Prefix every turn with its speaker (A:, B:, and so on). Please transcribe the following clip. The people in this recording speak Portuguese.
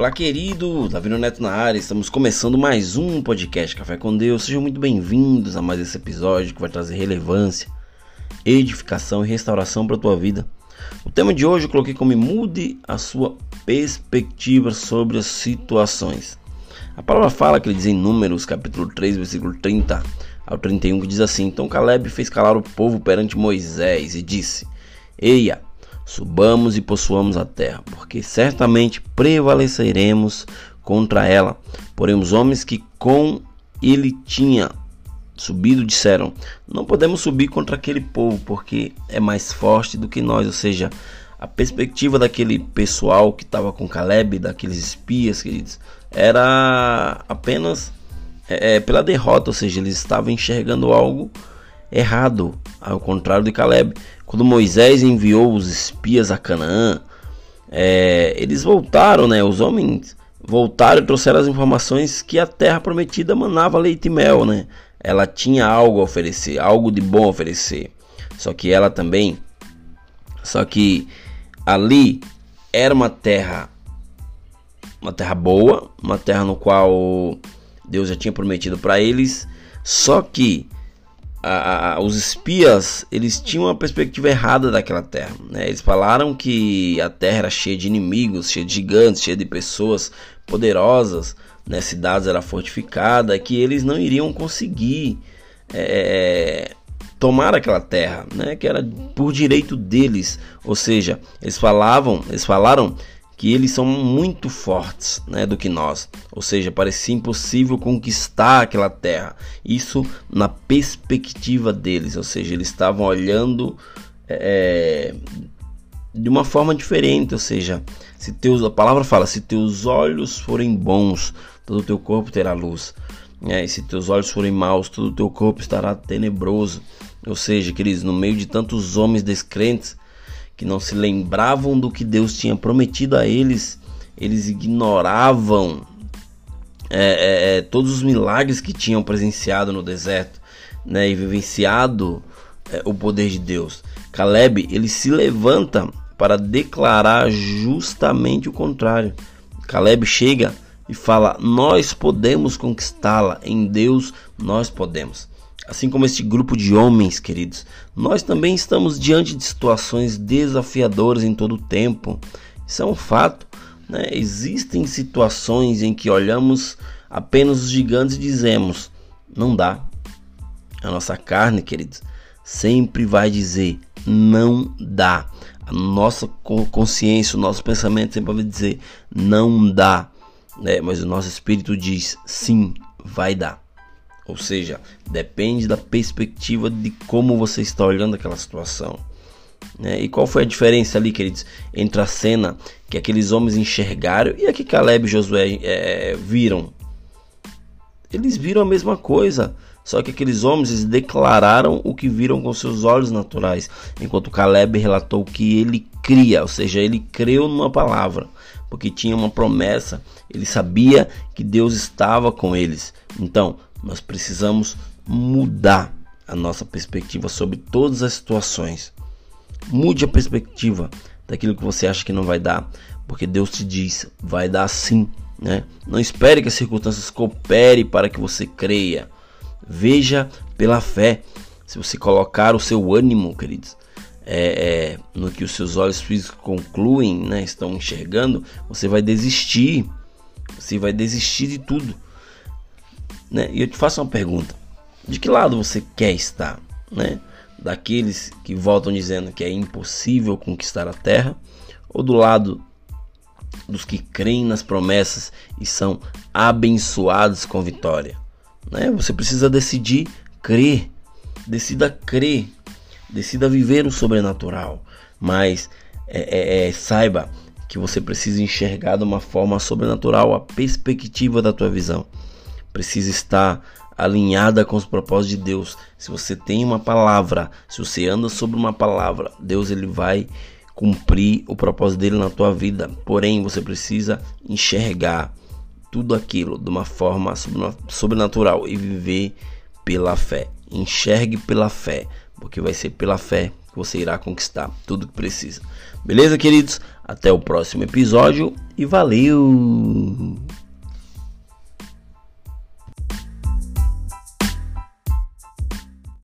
A: Olá, querido, Davi Neto na área. Estamos começando mais um podcast Café com Deus. Sejam muito bem-vindos a mais esse episódio que vai trazer relevância, edificação e restauração para a tua vida. O tema de hoje eu coloquei como mude a sua perspectiva sobre as situações. A palavra fala que ele diz em Números, capítulo 3, versículo 30 ao 31, que diz assim: Então Caleb fez calar o povo perante Moisés e disse: Eia, Subamos e possuamos a terra, porque certamente prevaleceremos contra ela. Porém, os homens que com ele tinha subido disseram: Não podemos subir contra aquele povo, porque é mais forte do que nós. Ou seja, a perspectiva daquele pessoal que estava com Caleb, daqueles espias, queridos, era apenas é, é, pela derrota, ou seja, eles estavam enxergando algo errado, ao contrário de Caleb. Quando Moisés enviou os espias a Canaã, é, eles voltaram, né? Os homens voltaram e trouxeram as informações que a terra prometida manava leite e mel, né? Ela tinha algo a oferecer, algo de bom a oferecer. Só que ela também, só que ali era uma terra, uma terra boa, uma terra no qual Deus já tinha prometido para eles. Só que a, a, os espias eles tinham uma perspectiva errada daquela terra. Né? Eles falaram que a terra era cheia de inimigos, cheia de gigantes, cheia de pessoas poderosas, né? cidades era fortificada, que eles não iriam conseguir é, tomar aquela terra, né? que era por direito deles. Ou seja, eles falavam, eles falaram que eles são muito fortes né, do que nós. Ou seja, parecia impossível conquistar aquela terra. Isso na perspectiva deles, ou seja, eles estavam olhando é, de uma forma diferente. Ou seja, se teus, a palavra fala: se teus olhos forem bons, todo o teu corpo terá luz. É, e se teus olhos forem maus, todo o teu corpo estará tenebroso. Ou seja, queridos, no meio de tantos homens descrentes, que não se lembravam do que Deus tinha prometido a eles, eles ignoravam é, é, é, todos os milagres que tinham presenciado no deserto né, e vivenciado é, o poder de Deus. Caleb ele se levanta para declarar justamente o contrário. Caleb chega e fala: Nós podemos conquistá-la, em Deus nós podemos. Assim como este grupo de homens, queridos, nós também estamos diante de situações desafiadoras em todo o tempo. Isso é um fato. Né? Existem situações em que olhamos apenas os gigantes e dizemos: não dá. A nossa carne, queridos, sempre vai dizer: não dá. A nossa consciência, o nosso pensamento sempre vai dizer: não dá. Né? Mas o nosso espírito diz: sim, vai dar. Ou seja, depende da perspectiva de como você está olhando aquela situação. Né? E qual foi a diferença ali, queridos, entre a cena que aqueles homens enxergaram e a que Caleb e Josué é, viram? Eles viram a mesma coisa, só que aqueles homens declararam o que viram com seus olhos naturais, enquanto Caleb relatou que ele cria, ou seja, ele creu numa palavra, porque tinha uma promessa, ele sabia que Deus estava com eles. Então, nós precisamos mudar a nossa perspectiva sobre todas as situações. Mude a perspectiva daquilo que você acha que não vai dar, porque Deus te diz, vai dar sim, né? Não espere que as circunstâncias cooperem para que você creia. Veja pela fé. Se você colocar o seu ânimo, queridos, é, é, no que os seus olhos físicos concluem, né, estão enxergando, você vai desistir. Você vai desistir de tudo. Né? E eu te faço uma pergunta: de que lado você quer estar? Né? Daqueles que voltam dizendo que é impossível conquistar a terra, ou do lado dos que creem nas promessas e são abençoados com vitória? Né? Você precisa decidir crer, decida crer, decida viver o sobrenatural, mas é, é, é, saiba que você precisa enxergar de uma forma sobrenatural a perspectiva da tua visão precisa estar alinhada com os propósitos de Deus. Se você tem uma palavra, se você anda sobre uma palavra, Deus ele vai cumprir o propósito dele na tua vida. Porém, você precisa enxergar tudo aquilo de uma forma sobrenatural e viver pela fé. Enxergue pela fé, porque vai ser pela fé você irá conquistar tudo que precisa. Beleza, queridos? Até o próximo episódio e valeu!